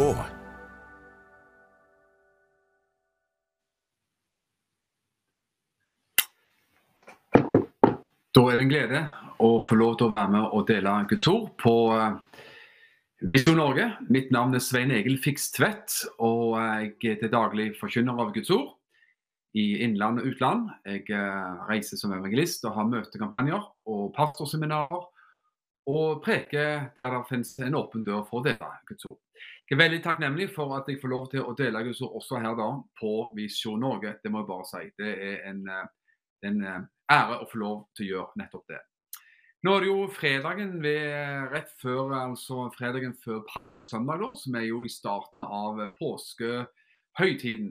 Da er det en glede å få lov til å være med og dele kultur på eh, Visjon Norge. Mitt navn er Svein Egil Fikstvedt, og jeg er til daglig forkynner av ord i innland og utland. Jeg eh, reiser som evangelist og har møtekampanjer og pastorseminarer. Og preker der det finnes en åpen dør for å dele ord. Jeg er veldig takknemlig for at jeg får lov til å dele Guds ord også her da på Visjon Norge. Det må jeg bare si. Det er en, eh, en ære å få lov til å gjøre nettopp det. Nå er det jo fredagen ved, rett før altså fredagen før søndag, som er jo i starten av påskehøytiden.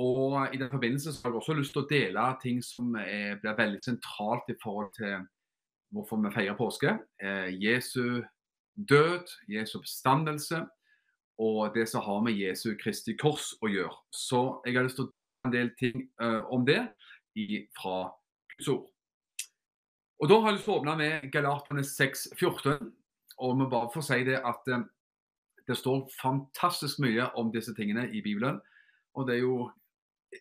Og I den forbindelse så har jeg også lyst til å dele ting som er, blir veldig sentralt i forhold til hvorfor vi feirer påske. Eh, Jesu død, Jesu oppstandelse og det som har med Jesu Kristi kors å gjøre. Så jeg har lyst til å dele en del ting uh, om det fra Guds ord. Og Da har jeg lyst til å åpne med Galaterne 6,14. Og vi bare får si det at uh, det står fantastisk mye om disse tingene i Bibelen. Og det er jo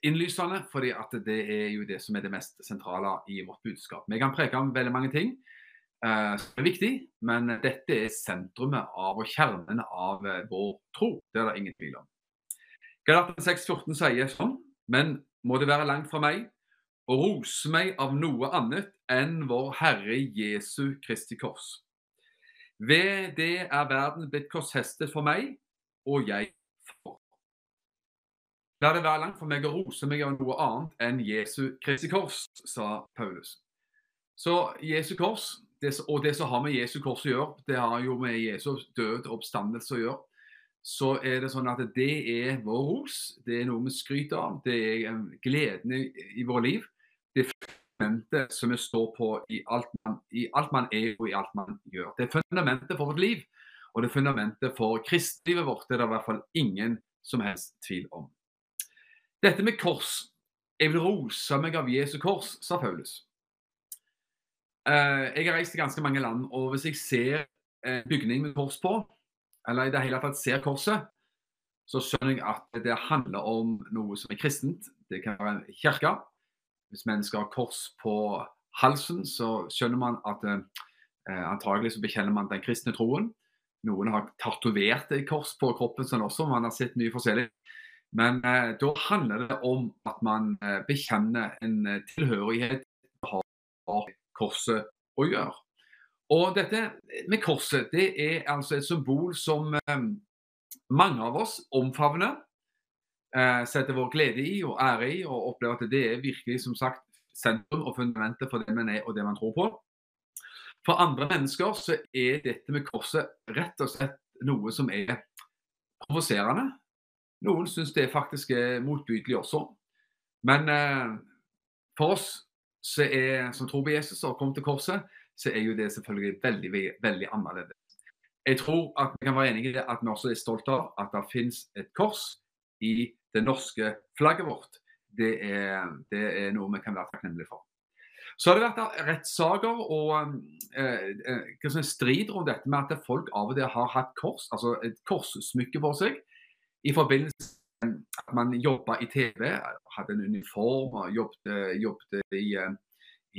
innlysende, fordi at det er jo det som er det mest sentrale i vårt budskap. Vi kan preke om veldig mange ting som er viktig, men dette er sentrumet av og kjernen av uh, vår tro. Det er det ingen tvil om. Galaterne 6,14 sier sånn, men må det være langt fra meg å rose meg av noe annet enn vår Herre Jesu Kristi kors. Ved det er verden blitt korshestet for meg, og jeg for. La det være langt for meg å rose meg av noe annet enn Jesu Kristi kors, sa Paulus. Så Jesu kors, det, og det som har med Jesu kors å gjøre, det har jo med Jesu død og oppstandelse å gjøre så er det sånn at det er vår ros. Det er noe vi skryter av. Det er gleden i, i vårt liv det er fundamentet som vi står på i alt, man, i alt man er og i alt man gjør. Det er fundamentet for vårt liv, og det er fundamentet for kristlivet vårt. Det er det i hvert fall ingen som helst tvil om. Dette med kors Jeg vil rose meg av Jesu kors, sa Paulus. Eh, jeg har reist til ganske mange land, og hvis jeg ser en bygning med kors på, eller i det hele tatt ser korset, så skjønner jeg at det handler om noe som er kristent. Det kan være en kirke, hvis mennesker har kors på halsen, så skjønner man at eh, antagelig så bekjenner man den kristne troen. Noen har tatovert et kors på kroppen sin også, man har sett mye forskjellig. Men eh, da handler det om at man eh, bekjenner en eh, tilhørighet har korset å gjøre. Og dette med korset, det er altså et symbol som eh, mange av oss omfavner eh, setter vår glede i og ære i, og opplever at det er virkelig som sagt sentrum og fundamentet for det man er og det man tror på. For andre mennesker så er dette med korset rett og slett noe som er provoserende. Noen syns det faktisk er motbydelig også. Men eh, for oss er, som tror på Jesus og kommer til korset, så er jo det selvfølgelig veldig, veldig annerledes. Jeg tror at vi kan være enige i at vi også er stolte av at det finnes et kors i det norske flagget vårt, det er, det er noe vi kan være takknemlige for. Så har det vært rettssaker og eh, eh, strid om dette med at folk av og til har hatt kors, altså et korssmykke på seg, i forbindelse man jobba i TV, hadde en uniform og jobbet, jobbet i, eh,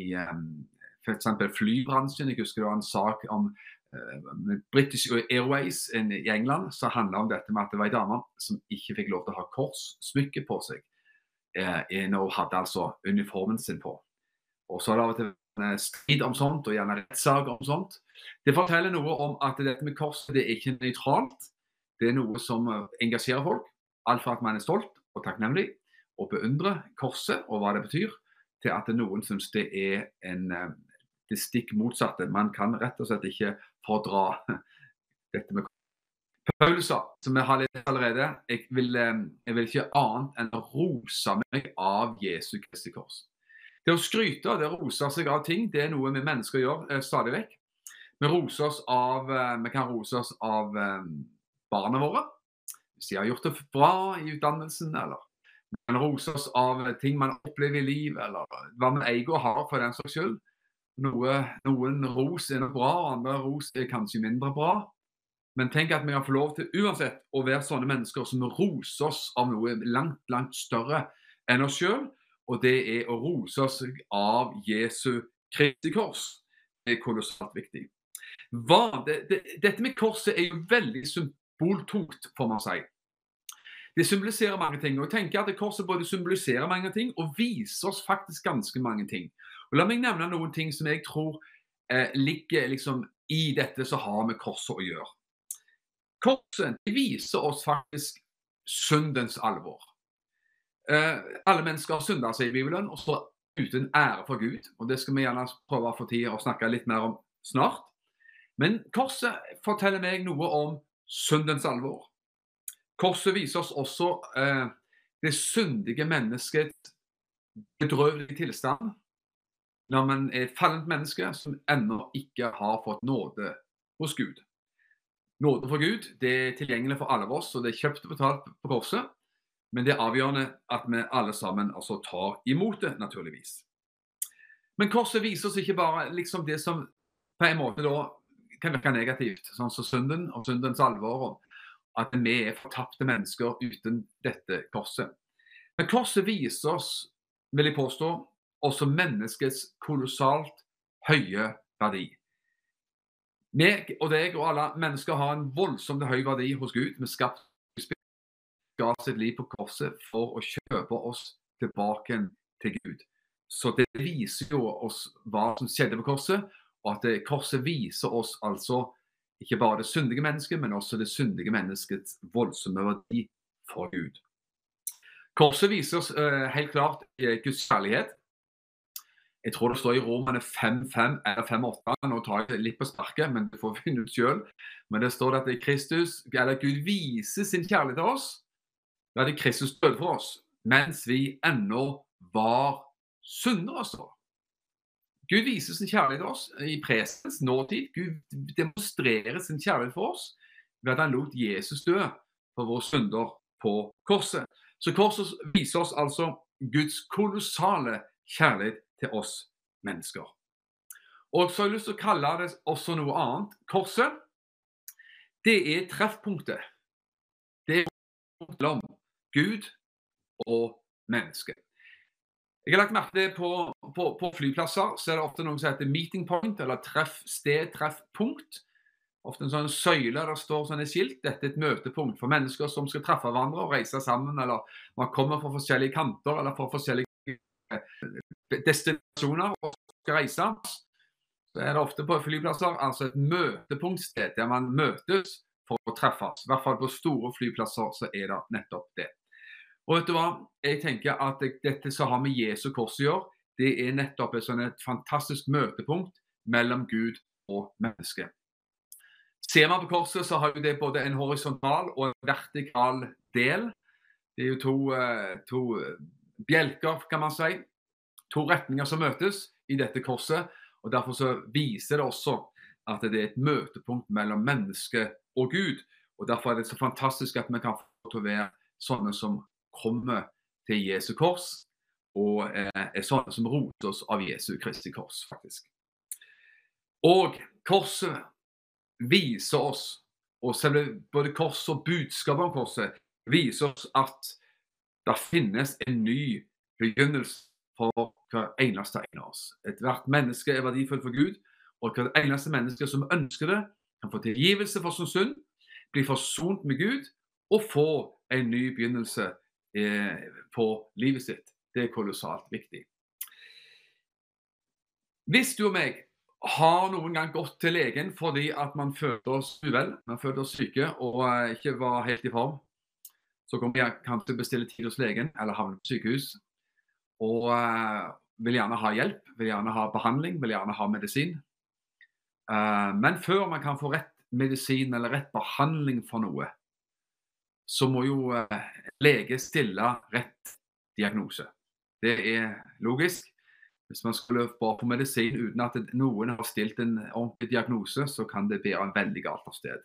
i um, f.eks. flybransjen. Jeg husker det var en sak om eh, British Airways i England så handla om dette med at det var ei dame som ikke fikk lov til å ha korssmykke på seg Uh, når hun hadde altså uniformen sin på. Og så har det av og til strid om sånt, og gjerne rettssaker om sånt. Det forteller noe om at dette med korset det er ikke nøytralt. Det er noe som eh, engasjerer folk. Alt fra at man er stolt og takknemlig og beundrer korset og hva det betyr, til at noen syns det er en eh, det stikk motsatte. Man kan rett og slett ikke fordra dette med Paul sa, som jeg har lest allerede, jeg vil, eh, jeg vil, ikke annet enn å rose meg av Jesu Kristi kors. Det å skryte og det å rose seg av ting, det er noe vi mennesker gjør eh, stadig vekk. Vi, vi kan rose oss av barna våre, hvis de har gjort det bra i utdannelsen, eller man roser oss av ting man opplever i livet, eller hva man eier og har for den saks skyld. Noe, noen ros er noe bra, andre ros er kanskje mindre bra. Men tenk at vi har fått lov til uansett å være sånne mennesker som roser oss av noe langt, langt større enn oss sjøl. Og det er å rose oss av Jesu Kristi kors. Det er kolossalt viktig. Hva, det, det, dette med korset er jo veldig symboltungt, får man si. Det symboliserer mange ting. og jeg tenker at Korset både symboliserer mange ting og viser oss faktisk ganske mange ting. Og La meg nevne noen ting som jeg tror eh, ligger liksom i dette som har med korset å gjøre. Korset viser oss faktisk syndens alvor. Eh, alle mennesker har synda, sier Bibelen, og står uten ære for Gud. og Det skal vi gjerne prøve å få tid å snakke litt mer om snart. Men korset forteller meg noe om syndens alvor. Korset viser oss også eh, det syndige menneskets bedrøvelige tilstand når man er et fallent menneske som ennå ikke har fått nåde hos Gud. Nåde for Gud det er tilgjengelig for alle av oss, og det er kjøpt og betalt på korset. Men det er avgjørende at vi alle sammen altså tar imot det, naturligvis. Men korset viser oss ikke bare liksom det som på en måte da kan virke negativt, sånn som synden og syndens alvor at vi er fortapte mennesker uten dette korset. Men korset viser oss, vil jeg påstå, også menneskets kolossalt høye verdi. Meg og deg og alle mennesker har en voldsomt høy verdi hos Gud. Vi skapte ga sitt liv på korset for å kjøpe oss tilbake til Gud. Så det viser jo oss hva som skjedde på korset, og at korset viser oss altså ikke bare det syndige mennesket, men også det syndige menneskets voldsomme verdi for Gud. Korset viser oss uh, helt klart uh, Guds kjærlighet. Jeg tror det står i Romane 5.5 eller 5.8. Nå tar jeg litt på sparket, men det får vi finne ut sjøl. Men det står at Kristus, eller Gud viser sin kjærlighet til oss da det Kristus døde for oss, mens vi ennå var syndere. står Gud viser sin kjærlighet til oss i presens, nåtid. Gud demonstrerer sin kjærlighet for oss ved at han lot Jesus dø for våre synder på korset. Så korset viser oss altså Guds kolossale kjærlighet til oss mennesker. Og så har jeg lyst til å kalle det også noe annet. Korset, det er treffpunktet. Det er mellom Gud og mennesket. Jeg har lagt merke til på, på, på, flyplasser så er det ofte noe som heter meeting point, eller treff sted, treffpunkt. Ofte en sånn søyle der står sånne skilt. Dette er et møtepunkt for mennesker som skal treffe hverandre og reise sammen, eller man kommer fra forskjellige kanter eller fra forskjellige eh, destinasjoner og skal reise. Så er det ofte på flyplasser altså et møtepunktsted der man møtes for å treffes. I hvert fall på store flyplasser så er det nettopp det. Og vet du hva? Jeg tenker at Dette som har med Jesu kors å gjøre, det er nettopp et, sånn et fantastisk møtepunkt mellom Gud og menneske. Ser man på korset, så har det både en horisontal og en vertikal del. Det er jo to, eh, to bjelker, kan man si. To retninger som møtes i dette korset. og Derfor så viser det også at det er et møtepunkt mellom menneske og Gud. og Derfor er det så fantastisk at vi kan få til å være sånne som kommer til Jesu kors, og eh, er sånne som roter oss av Jesu Kristi kors, faktisk. Og korset viser oss, og selve både korset og budskapet om korset, viser oss at det finnes en ny begynnelse for hver eneste en av oss. Ethvert menneske er verdifullt for Gud, og hvert eneste menneske som ønsker det, kan få tilgivelse for sin synd, bli forsont med Gud og få en ny begynnelse på livet sitt. Det er kolossalt viktig. Hvis du og meg har noen gang gått til legen fordi at man følte oss uvel, man følte oss syke og uh, ikke var helt i form, så kan vi kanskje bestille tid hos legen eller havne på sykehus. Og uh, vil gjerne ha hjelp, vil gjerne ha behandling, vil gjerne ha medisin. Men før man kan få rett medisin eller rett behandling for noe, så må jo eh, lege stille rett diagnose. Det er logisk. Hvis man skulle bare på medisin uten at noen har stilt en ordentlig diagnose, så kan det bære veldig galt av sted.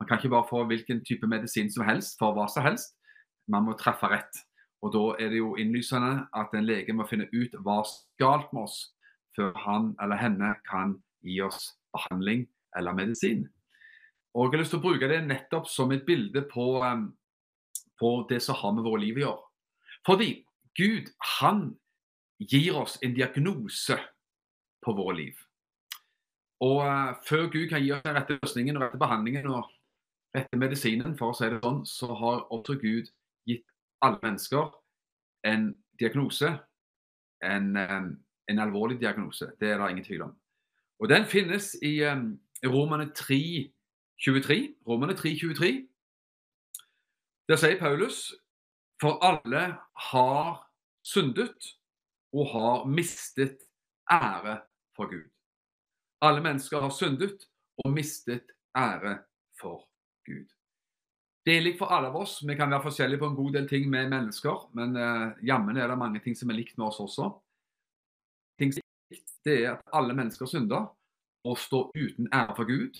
Man kan ikke bare få hvilken type medisin som helst for hva som helst. Man må treffe rett. Og Da er det jo innlysende at en lege må finne ut hva som er galt med oss, før han eller henne kan gi oss behandling eller medisin. Og Jeg har lyst til å bruke det nettopp som et bilde på, um, på det som har med våre liv å gjøre. Fordi Gud han gir oss en diagnose på våre liv. Og uh, Før Gud kan gi oss den rette løsningen og rette behandlingen og rette medisinen, for å si det sånn, så har også Gud gitt alle mennesker en diagnose. En, um, en alvorlig diagnose. Det er det ingen tvil om. Og Den finnes i um, Romane 3, 23. romene 3, 23. Der sier Paulus for alle har syndet og har mistet ære for Gud. Alle mennesker har syndet og mistet ære for Gud. Det er likt for alle av oss. Vi kan være forskjellige på en god del ting med mennesker, men uh, jammen er det mange ting som er likt med oss også. Ting som er likt, det er at alle mennesker synder og står uten ære for Gud.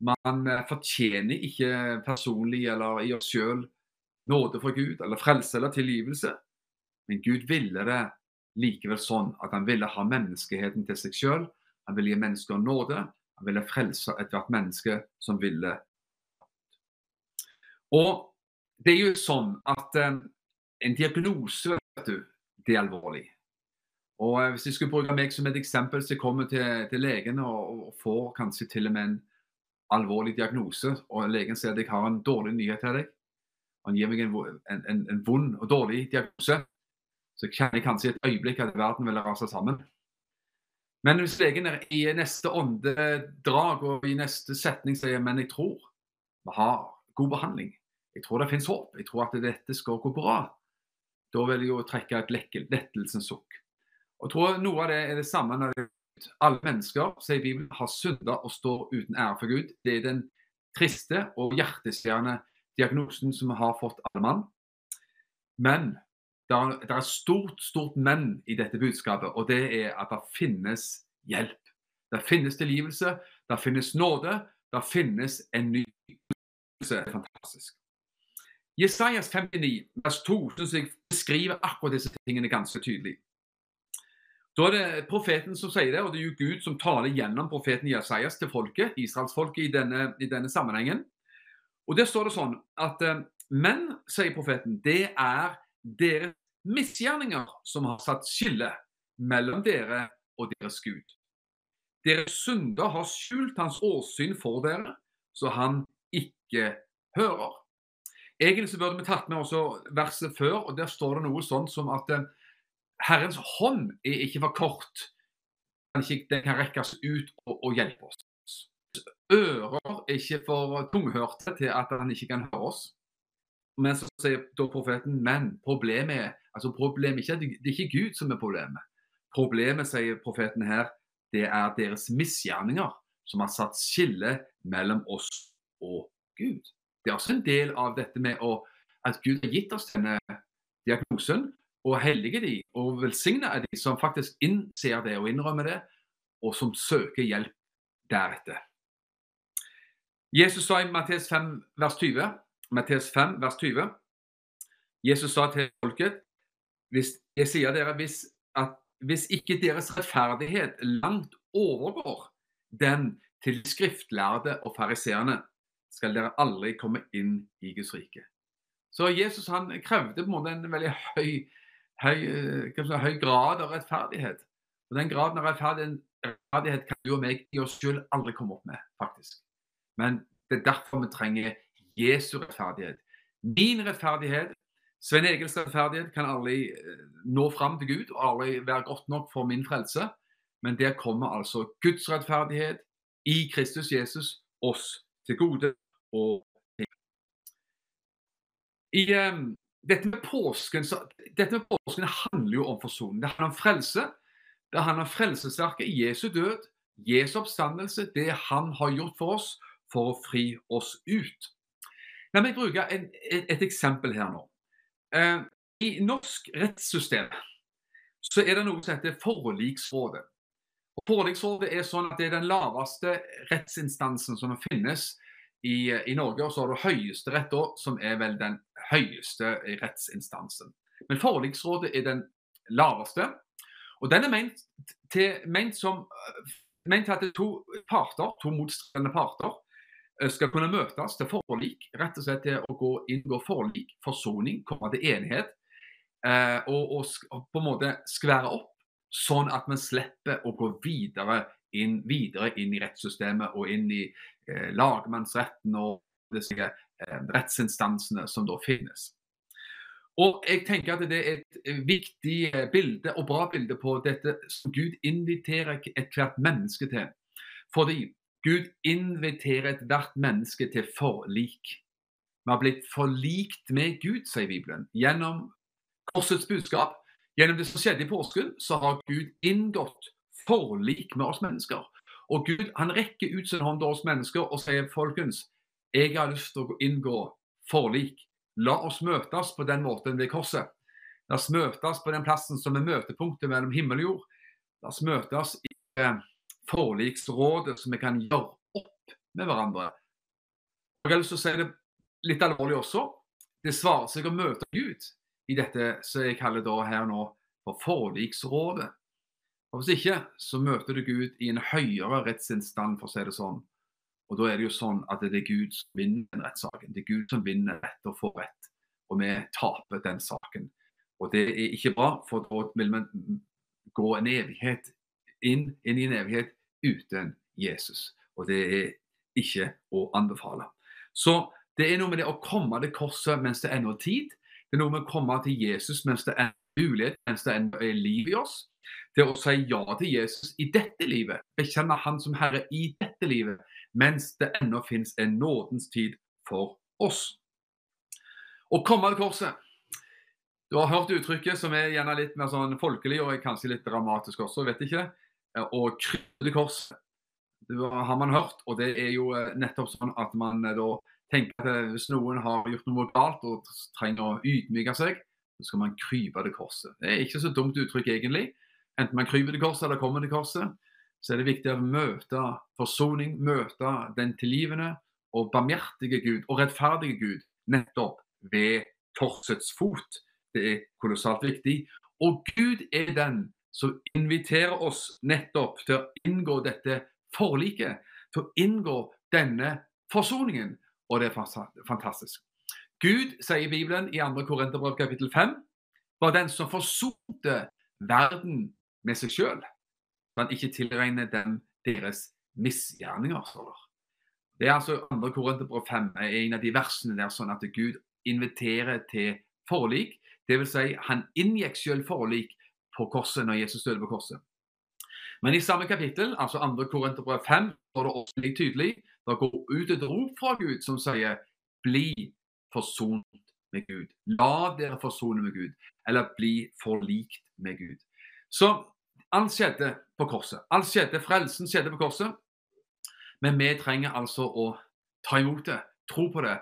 Man uh, fortjener ikke personlig eller i oss sjøl nåde fra Gud eller frelse eller tilgivelse. Men Gud ville det likevel sånn at han ville ha menneskeheten til seg sjøl. Han ville gi mennesker nåde. Han ville frelse ethvert menneske som ville. Og det er jo sånn at um, en diagnose, vet du, det er alvorlig. Og uh, Hvis jeg skulle bruke meg som et eksempel, så jeg kommer til, til legen og, og, får kanskje til og med en alvorlig diagnose, og legen sier at jeg har en dårlig nyhet til deg. Han gir meg en, en, en, vond og dårlig diagnose. Så kjenner jeg kanskje i et øyeblikk at verden vil rase sammen. Men hvis legen er i neste åndedrag og i neste setning sier men jeg tror vi har god behandling, jeg tror det finnes håp, jeg tror at dette skal gå bra, da vil jeg jo trekke et lettelsens sukk. Og jeg tror Noe av det er det samme når det alle mennesker sier Bibelen, har synda og står uten ære for Gud. Det er den triste og hjerteskjærende diagnosen som vi har fått alle mann. Men det er, stort, stort men i dette budskapet, og det er at det finnes hjelp. Det finnes tilgivelse, det finnes nåde, det finnes en ny Det er fantastisk. Jesajas 59, vers 2, synes jeg beskriver akkurat disse tingene ganske tydelig. Da er det profeten som sier det, og det er jo Gud som taler gjennom profeten Jesajas til folket, israelsfolket, i i denne sammenhengen. Og Der står det sånn at eh, Men, sier profeten, det er deres misgjerninger som har satt skille mellom dere og deres Gud. Deres synder har skjult hans åsyn for dere, så han ikke hører. Egentlig så burde vi tatt med også verset før, og der står det noe sånn som at eh, Herrens hånd er ikke for kort. Den kan rekkes ut og, og hjelpe oss ører er ikke for tunghørte til at han ikke kan høre oss. Men så sier da profeten men problemet er altså problemet ikke, Det er ikke Gud som er problemet. Problemet, sier profeten her, det er deres misgjerninger som har satt skille mellom oss og Gud. Det er også en del av dette med å, at Gud har gitt oss denne diagnosen, og hellige de, og velsigne de som faktisk innser det og innrømmer det, og som søker hjelp deretter. Jesus sa i Matteus 5, vers 20, Matteus 5, vers 20 Jesus sa til folket hvis, Jeg sier dere hvis, at hvis ikke deres rettferdighet langt overgår den til skriftlærde og fariseerne, skal dere aldri komme inn i Guds rike. Så Jesus han krevde på en måte en veldig høy, høy, si, høy grad av rettferdighet. Og Den graden av rettferdighet kan du og meg i oss selv aldri komme opp med, faktisk. Men det er derfor vi trenger Jesu rettferdighet. Min rettferdighet, Svein Egils rettferdighet, kan aldri eh, nå fram til Gud og aldri være godt nok for min frelse. Men der kommer altså Guds rettferdighet i Kristus Jesus oss til gode. og i um, dette, med påsken, så, dette med påsken handler jo om forsoning. Det handler om frelse. Det handler om frelsesverket Jesu død, Jesu oppstandelse, det han har gjort for oss for å fri oss ut. La meg bruke en, et, et, eksempel her nå. Eh, I norsk rettssystem så er det noe som heter Forliksrådet. Og forliksrådet er sånn at det er den laveste rettsinstansen som finnes i, i Norge. Og så har du Høyesterett, som er vel den høyeste rettsinstansen. Men forliksrådet er den laveste. Og den er ment, til, ment som ment at er to parter, to motstridende parter skal kunne møtes til forlik, rett og slett til å gå, inngå forlik, forsoning, komme til enighet. Eh, og, og, på en måte skvære opp, sånn at vi slipper å gå videre inn, videre inn i rettssystemet og inn i eh, lagmannsretten og disse eh, rettsinstansene som da finnes. Og jeg tenker at Det er et viktig eh, bilde og bra bilde på dette som Gud inviterer ethvert menneske til. Fordi Gud inviterer ethvert menneske til forlik. Vi har blitt forlikt med Gud, sier Bibelen. Gjennom korsets budskap, gjennom det som skjedde i påsken, så har Gud inngått forlik med oss mennesker. Og Gud han rekker ut sin hånd til oss mennesker og sier folkens, jeg har lyst til å inngå forlik. La oss møtes på den måten ved korset. La oss møtes på den plassen som er møtepunktet mellom himmel og jord. La oss møtes i eh, forliksrådet, så vi kan gjøre opp med hverandre. Jeg har lyst til å si det litt alvorlig også. Det svarer seg å møte Gud i dette som jeg kaller da her nå for forliksrådet. Og Hvis ikke, så møter du Gud i en høyere rettsinstand, for å si det sånn. Og da er det jo sånn at det er Gud som vinner den rettssaken. Det er Gud som vinner rett og får rett. Og vi taper den saken. Og det er ikke bra, for da vil vi gå en evighet inn, inn i en evighet uten Jesus. Og det er ikke å anbefale. Så det er noe med det å komme til korset mens det ennå er tid. Det er noe med å komme til Jesus mens det er mulighet, mens det er liv i oss til å si ja til Jesus i dette livet. Bekjenne Han som Herre i dette livet, mens det ennå finnes en nådens tid for oss. Å komme til korset. Du har hørt uttrykket som er gjerne litt mer sånn folkelig og kanskje litt dramatisk også, vet ikke. Å krype til korset. Det har man hørt, og det er jo eh, nettopp sånn at man eh, da tenker at hvis noen har gjort noe galt og trenger å ydmyke seg, så skal man krype til korset. Det er ikke så dumt uttrykk egentlig. Enten man kryper til korset eller kommer til korset, så er det viktig å møte forsoning, møte den tilgivende og barmhjertige Gud og rettferdige Gud nettopp ved korsets fot. Det er kolossalt viktig. Og Gud er den som inviterer oss nettopp til å inngå dette forliket, til å inngå denne forsoningen. Og det er fantastisk. Gud, sier Bibelen i 2. Korinterbrev kapittel 5, var den som forsonte verden med seg sjøl. Så han ikke tilregner dem deres misgjerninger. står. Det er altså 2. Korinterbrev 5 er en av de versene der sånn at Gud inviterer til forlik. Dvs. Si, han inngikk selv forlik på korset når Jesus døde på korset. Men i samme kapittel, altså 2. Korinterbrev 5, står det også litt tydelig det går ut et rop fra Gud som sier 'bli forsont med Gud'. La dere forsone med Gud, eller bli forlikt med Gud. Så alt skjedde på korset. Alt skjedde, Frelsen skjedde på korset. Men vi trenger altså å ta imot det, tro på det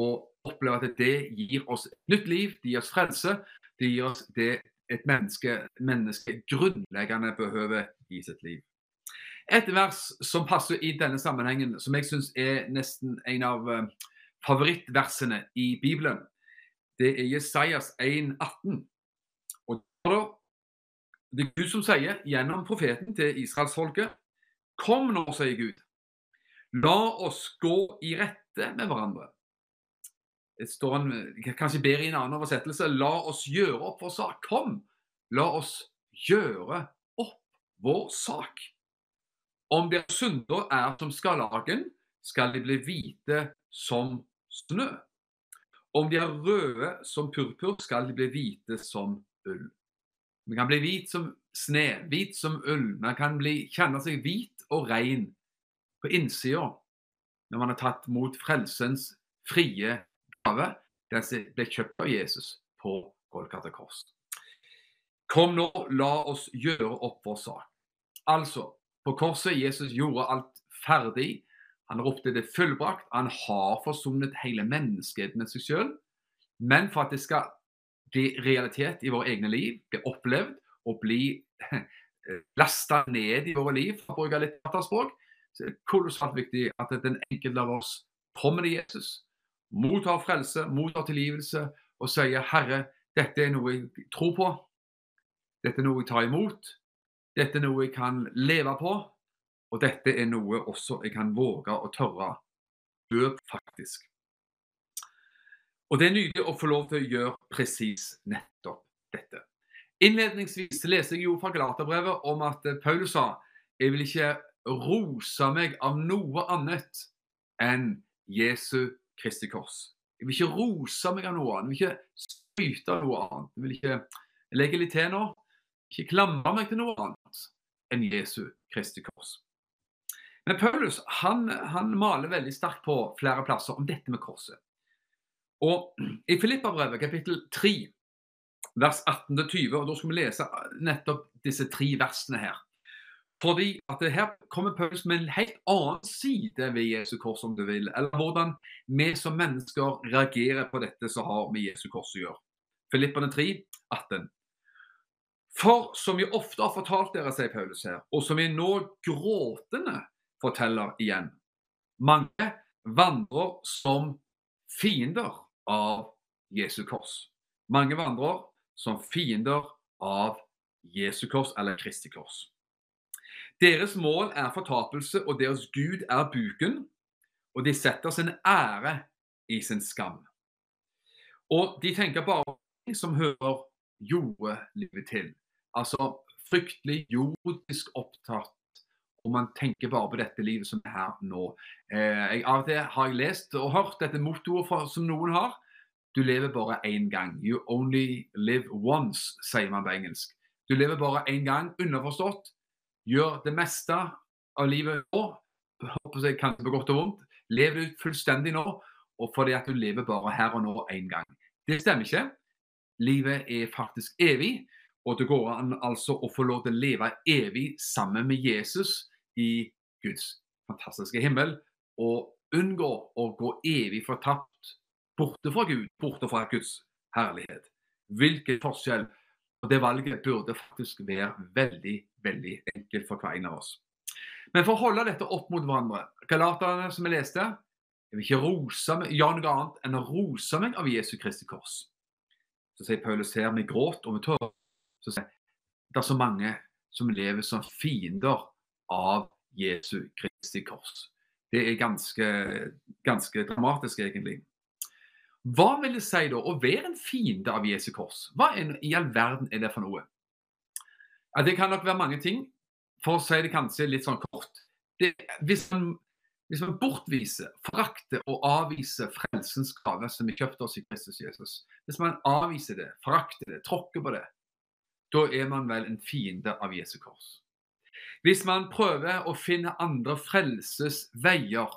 og oppleve at det gir oss et nytt liv, det gir oss frelse. Det gir oss det et menneske, menneske grunnleggende behøver i sitt liv. Et vers som passer i denne sammenhengen, som jeg syns er nesten en av eh, favorittversene i Bibelen, det er Jesajas 1,18. Og da det er Gud som sier gjennom profeten til israelsfolket Kom nå, sier Gud. La oss gå i rette med hverandre. Det står en, kanskje bedre i en annen oversettelse. La oss gjøre opp vår sak. Kom, la oss gjøre opp vår sak. Om deres synder er som skarlagen, skal de bli hvite som snø. Om de er røde som purpur, skal de bli hvite som ull. Man kan bli hvit som sne, hvit som ull. Man kan bli, kjenne seg hvit og ren på innsida når man har tatt mot frelsens frie gave, den som ble kjøpt av Jesus på Golgata kors. Kom nå, la oss gjøre opp vår sak. Altså, på korset Jesus gjorde alt ferdig. Han ropte det fullbrakt. Han har forsonet hele menneskeheten med seg sjøl. Men for at det skal realitet i våre egne liv, bli opplevd og bli eh, lasta ned i våre liv, for å bruke litt dataspråk, så er det kolossalt viktig at den enkelte av oss kommer til Jesus, mottar frelse, mottar tilgivelse og sier 'Herre, dette er noe jeg tror på', dette er noe jeg tar imot, dette er noe jeg kan leve på, og dette er noe også jeg kan våge å tørre Bør faktisk. Og det er nydelig å få lov til å gjøre presis nettopp dette. Innledningsvis leser jeg jo fra Galaterbrevet om at Paulus sa jeg vil ikke rose meg av noe annet enn Jesu Kristi kors. Jeg vil ikke rose meg av noe annet. Jeg vil ikke spyte av noe annet. Jeg vil ikke legge litt til nå. Ikke klamre meg til noe annet enn Jesu Kristi kors. Men Paulus han, han maler veldig sterkt på flere plasser om dette med korset. Og I Filippabrevet kapittel 3, vers 18-20, og da skal vi lese nettopp disse tre versene her. Fordi at det Her kommer Paulus med en helt annen side ved Jesu kors, om du vil. Eller hvordan vi som mennesker reagerer på dette som har med Jesu kors å gjøre. Filippene 3, 18. For som vi ofte har fortalt dere, sier Paulus her, og som vi nå gråtende forteller igjen. Mange vandrer som fiender av Jesu kors. Mange vandrer som fiender av Jesu kors eller Kristi kors. Deres mål er fortapelse, og deres gud er buken. Og de setter sin ære i sin skam. Og de tenker bare på som hører jordelivet til. Altså fryktelig jordisk opptatt og man tenker bare på dette livet som er her nå. Eh, jeg, av og til har jeg lest og hørt dette mottoet som noen har. Du lever bare én gang. You only live once, sier man på engelsk. Du lever bare én gang, underforstått. Gjør det meste av livet nå. Håper jeg kanskje på godt og vondt. Lev ut fullstendig nå, og fordi at du lever bare her og nå én gang. Det stemmer ikke. Livet er faktisk evig. Og det går an altså å få lov til å leve evig sammen med Jesus i Guds fantastiske himmel og unngå å gå evig fortapt borte fra Gud, borte fra Guds herlighet. Hvilken forskjell. Og Det valget burde faktisk være veldig veldig enkelt for hver en av oss. Men for å holde dette opp mot hverandre Galaterne som jeg leste Jeg vil ikke rose meg, gjøre noe annet enn å rose meg av Jesu Kristi kors. Så sier Paulus her med gråt og med tårer så sier det er så mange som lever som fiender av Jesu Kristi kors. Det er ganske, ganske dramatisk, egentlig. Hva vil det si da å være en fiende av Jesu kors? Hva i all verden er det for noe? Ja, det kan nok være mange ting. For å si det kanskje litt sånn kort. Det, hvis, man, hvis, man, bortviser, forakter og avviser frelsens gave som vi kjøpte oss i Kristus Jesus, hvis man avviser det, forakter det, tråkker på det, da er man vel en fiende av Jesu kors. Hvis man prøver å finne andre frelsesveier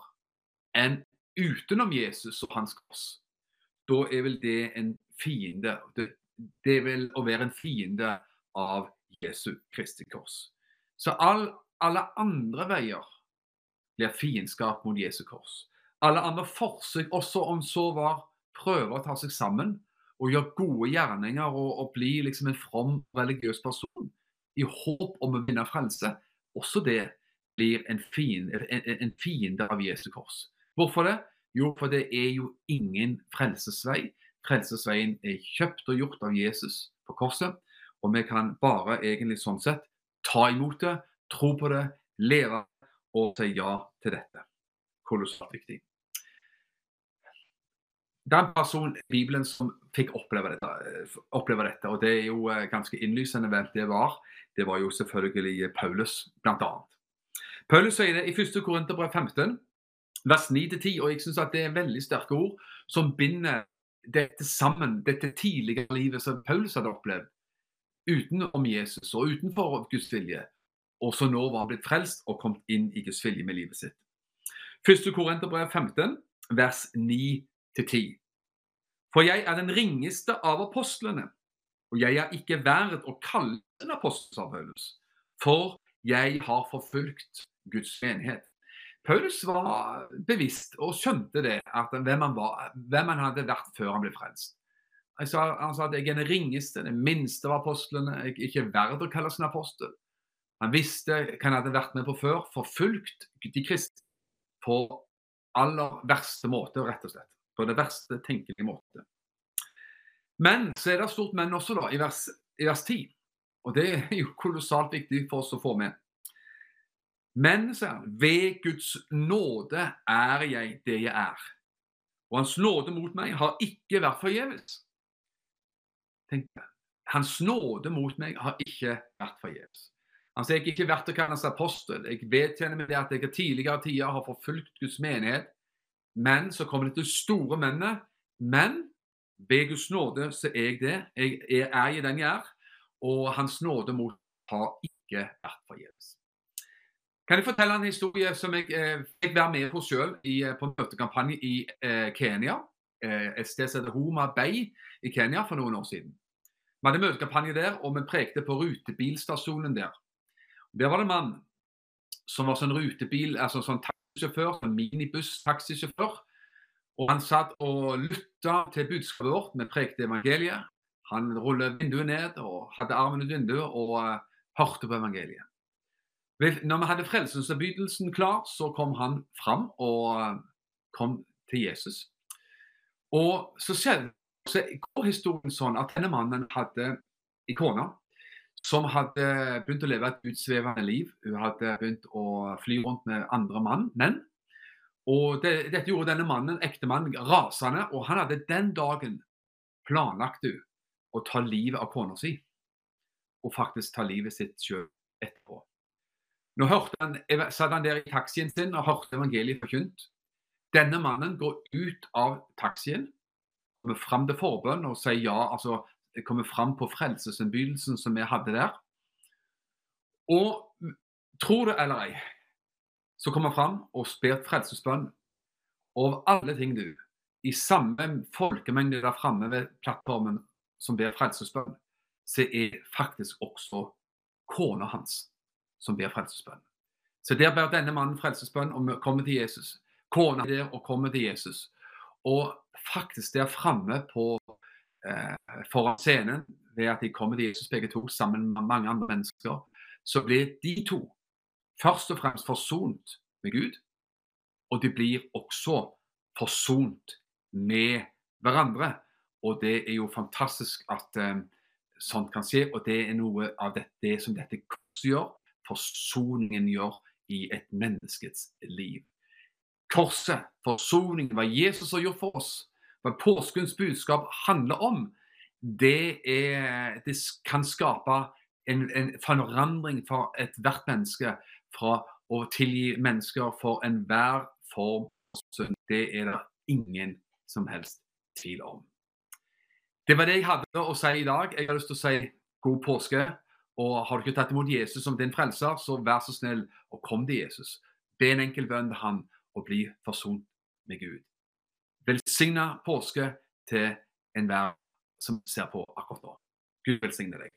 enn utenom Jesus og hans kors, da er vel det en fiende. Det, er vel å være en fiende av Jesu Kristi kors. Så all, alle andre veier blir fiendskap mot Jesu kors. Alle andre forsøk, også om så var, prøver å ta seg sammen og gjøre gode gjerninger og, og bli liksom en from religiøs person i håp om å vinne frelse, også det blir en fiende, en, en fiende av Jesu kors. Hvorfor det? Jo, for det er jo ingen frelsesvei. Frelsesveien er kjøpt og gjort av Jesus på korset. Og vi kan bare egentlig sånn sett ta imot det, tro på det, leve og si ja til dette. Kolossalt viktig. Det er en person i Bibelen som fikk oppleve dette, eh, oppleve dette, og det er jo eh, ganske innlysende hvem det var. Det var jo selvfølgelig Paulus, bl.a. Paulus sier det i 1. Korinterbrev 15, vers 9-10, og jeg syns det er veldig sterke ord som binder dette sammen, dette tidligere livet som Paulus hadde opplevd, utenom Jesus og utenfor Guds vilje, og så nå var han blitt frelst og kommet inn i Guds vilje med livet sitt. 1. Korinterbrev 15, vers 9 til ti. For jeg er den ringeste av apostlene, og jeg er ikke verd å kalle en apostel, sa Paulus, for jeg har forfulgt Guds menighet. Paulus var bevisst og skjønte det, at hvem han, var, hvem han hadde vært før han ble frelst. Han sa, han sa at jeg er den ringeste, den minste av apostlene. Jeg er ikke verd å kalles en apostel. Han visste hva han hadde vært med på før. Forfulgt de kristne på aller verste måte, rett og slett på det verste tenkelige måte. Men så er det stort men også, da, i vers, i vers 10. Og det er jo kolossalt viktig for oss å få med. Men, sier han, ved Guds nåde er jeg det jeg er. Og hans nåde mot meg har ikke vært forgjeves. Tenk deg. Hans nåde mot meg har ikke vært forgjeves. Altså, Jeg er ikke verdt å kalles apostel. Jeg vedkjenner meg det at jeg tidligere tider har forfulgt Guds menighet. Men så kommer det til store mennet. Men ved Guds nåde så er jeg det. Jeg er i den jeg er. Og hans nåde mot har ikke vært forgjeves. Kan jeg fortelle en historie som jeg eh, fikk være med på sjøl eh, på møtekampanje i eh, Kenya? Eh, et sted som heter Homa Bay i Kenya for noen år siden. Vi hadde møtekampanje der, og vi prekte på rutebilstasjonen der. Der var det en mann som var sånn rutebil, altså sånn sånn minibuss-taxisjåfør. Og han satt og lytta til budskapet vårt. Vi prekte evangeliet. Han rullet vinduet ned og hadde armen ut vinduet og uh, hørte på evangeliet. Når vi hadde frelsestilbydelsen klar, så kom han fram og uh, kom til Jesus. Og så skjedde så går historien sånn at denne mannen hadde en kone som hadde begynt å leve et utsvevende liv. Hun hadde begynt å fly rundt med andre mann, menn. Og det, Dette gjorde denne mannen, ektemannen rasende, og han hadde den dagen planlagt hun å ta livet av kona si. Og faktisk ta livet sitt sjøl etterpå. Nå han, satt han der i taxien sin og hørte evangeliet forkynt. Denne mannen går ut av taxien kommer fram til forbønn og sier ja, altså kommer fram på frelsesinnbydelsen som vi hadde der. Og tror det eller ei, så kommer han fram og ber frelsesbønn over alle ting, du. I samme folkemengde der framme ved plattformen som ber frelsesbønn, så er faktisk også kona hans som ber frelsesbønn. Så der ber denne mannen frelsesbønn og kommer til Jesus. Kona er der og kommer til Jesus. Og faktisk der framme på foran scenen, ved at de kommer til Jesus begge to sammen med mange andre mennesker, så blir de to først og fremst forsont med Gud. Og de blir også forsont med hverandre. Og det er jo fantastisk at eh, sånt kan skje, og det er noe av det, det som dette korset gjør. Forsoningen gjør i et menneskets liv. Korset, forsoningen, hva Jesus har gjort for oss, hva påskens budskap handler om, det, er, det kan skape en, en forandring for ethvert menneske fra å tilgi mennesker for enhver form for synd. Det er det ingen som helst tvil om. Det var det jeg hadde å si i dag. Jeg har lyst til å si god påske. Og har du ikke tatt imot Jesus som din frelser, så vær så snill og kom til Jesus. Be en enkel bønn til han og bli forsont med Gud. Velsigna påske til enhver som ser på akkurat nå. Gud velsigne deg.